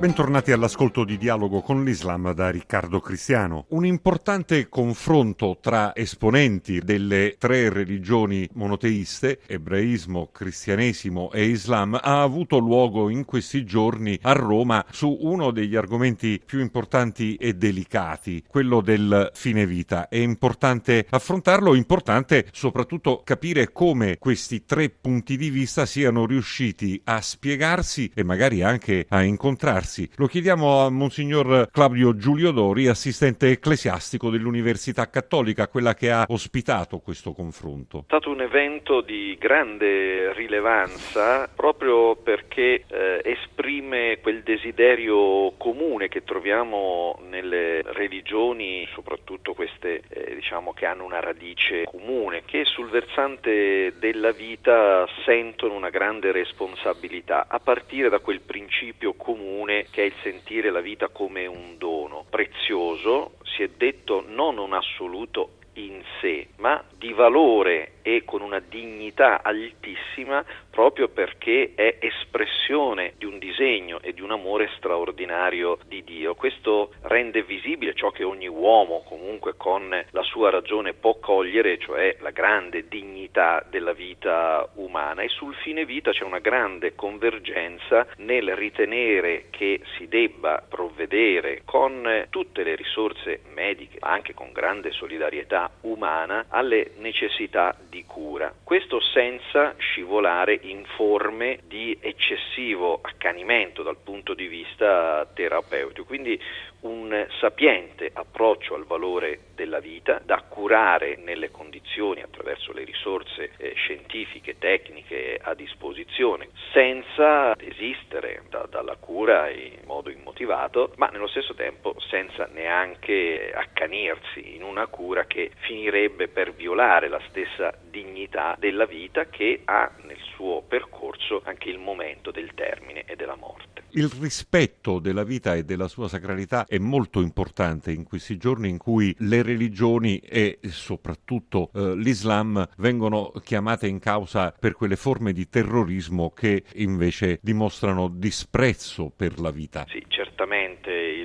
Bentornati all'ascolto di Dialogo con l'Islam da Riccardo Cristiano. Un importante confronto tra esponenti delle tre religioni monoteiste, ebraismo, cristianesimo e islam, ha avuto luogo in questi giorni a Roma su uno degli argomenti più importanti e delicati, quello del fine vita. È importante affrontarlo, è importante soprattutto capire come questi tre punti di vista siano riusciti a spiegarsi e magari anche a incontrarsi diversi. Lo chiediamo a Monsignor Claudio Giulio Dori, assistente ecclesiastico dell'Università Cattolica, quella che ha ospitato questo confronto. È stato un evento di grande rilevanza proprio perché eh, esprime quel desiderio comune che troviamo nelle religioni, soprattutto queste eh, diciamo che hanno una radice comune, che sul versante della vita sentono una grande responsabilità, a partire da quel principio comune che è il sentire la vita come un dono prezioso, si è detto non un assoluto in sé, ma di valore e con una dignità altissima proprio perché è espressione di un disegno e di un amore straordinario di Dio. Questo rende visibile ciò che ogni uomo comunque con la sua ragione può cogliere, cioè la grande dignità della vita umana e sul fine vita c'è una grande convergenza nel ritenere che si debba provvedere con tutte le risorse mediche, ma anche con grande solidarietà umana alle necessità di cura. Questo senza scivolare in forme di eccessivo accanimento dal punto di vista terapeutico. Quindi un sapiente approccio al valore della vita da curare nelle condizioni attraverso le risorse eh, scientifiche, tecniche a disposizione, senza desistere da, dalla cura in modo immotivato, ma nello stesso tempo senza neanche accanirsi in una cura che finirebbe per violare la stessa dignità della vita che ha nel suo percorso anche il momento del termine e della morte. Il rispetto della vita e della sua sacralità è molto importante in questi giorni in cui le religioni e soprattutto eh, l'Islam vengono chiamate in causa per quelle forme di terrorismo che invece dimostrano disprezzo per la vita. Sì, certamente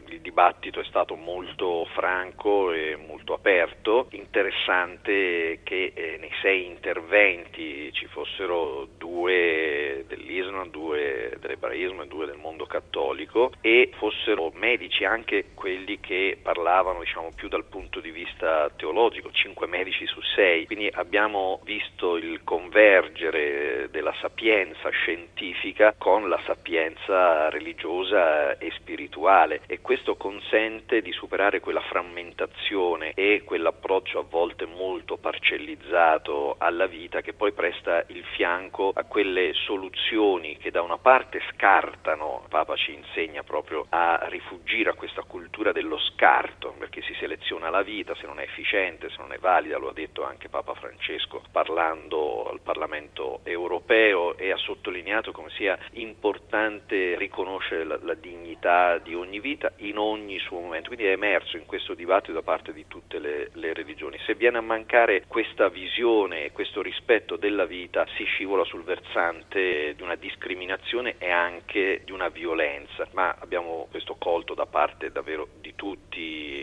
il, dibattito è stato molto franco e molto aperto. Interessante che eh, nei sei interventi ci fossero due dell'Islam, due dell'ebraismo e due del mondo cattolico e fossero medici anche quelli che parlavano diciamo, più dal punto di vista teologico, cinque medici su sei. Quindi abbiamo visto il convergere della sapienza scientifica con la sapienza religiosa e spirituale e questo consente di superare quella frammentazione e quell'approccio a volte molto parcellizzato alla vita che poi presta il fianco a quelle soluzioni che da una parte scartano, Papa ci insegna proprio a rifugire a questa cultura dello scarto, perché si seleziona la vita se non è efficiente, se non è valida, lo ha detto anche Papa Francesco parlando al Parlamento europeo e sottolineato come sia importante riconoscere la, la dignità di ogni vita in ogni suo momento, quindi è emerso in questo dibattito da parte di tutte le, le religioni. Se viene a mancare questa visione e questo rispetto della vita si scivola sul versante di una discriminazione e anche di una violenza, ma abbiamo questo colto da parte davvero di tutti,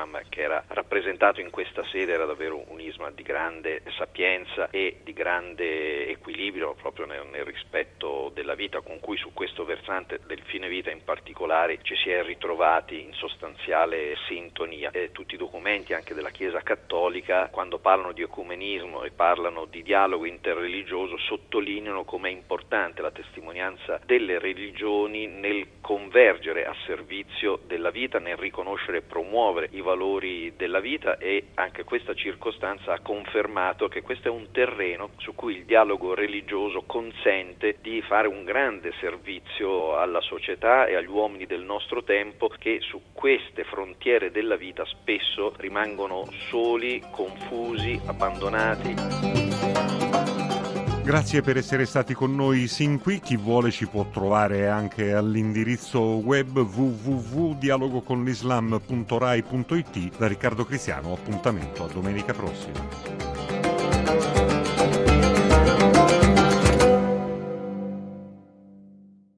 l'Islam che era rappresentato in questa sede era davvero un Islam di grande sapienza e di grande equilibrio proprio nel, nel rispetto della vita con cui su questo versante del fine vita in particolare ci si è ritrovati in sostanziale sintonia. E tutti i documenti anche della Chiesa Cattolica quando parlano di ecumenismo e parlano di dialogo interreligioso sottolineano come è importante la testimonianza delle religioni nel convergere a servizio della vita, nel riconoscere e promuovere i valori valori della vita e anche questa circostanza ha confermato che questo è un terreno su cui il dialogo religioso consente di fare un grande servizio alla società e agli uomini del nostro tempo che su queste frontiere della vita spesso rimangono soli, confusi, abbandonati. Grazie per essere stati con noi sin qui. Chi vuole ci può trovare anche all'indirizzo web www.dialogoconlislam.rai.it. Da Riccardo Cristiano, appuntamento a domenica prossima.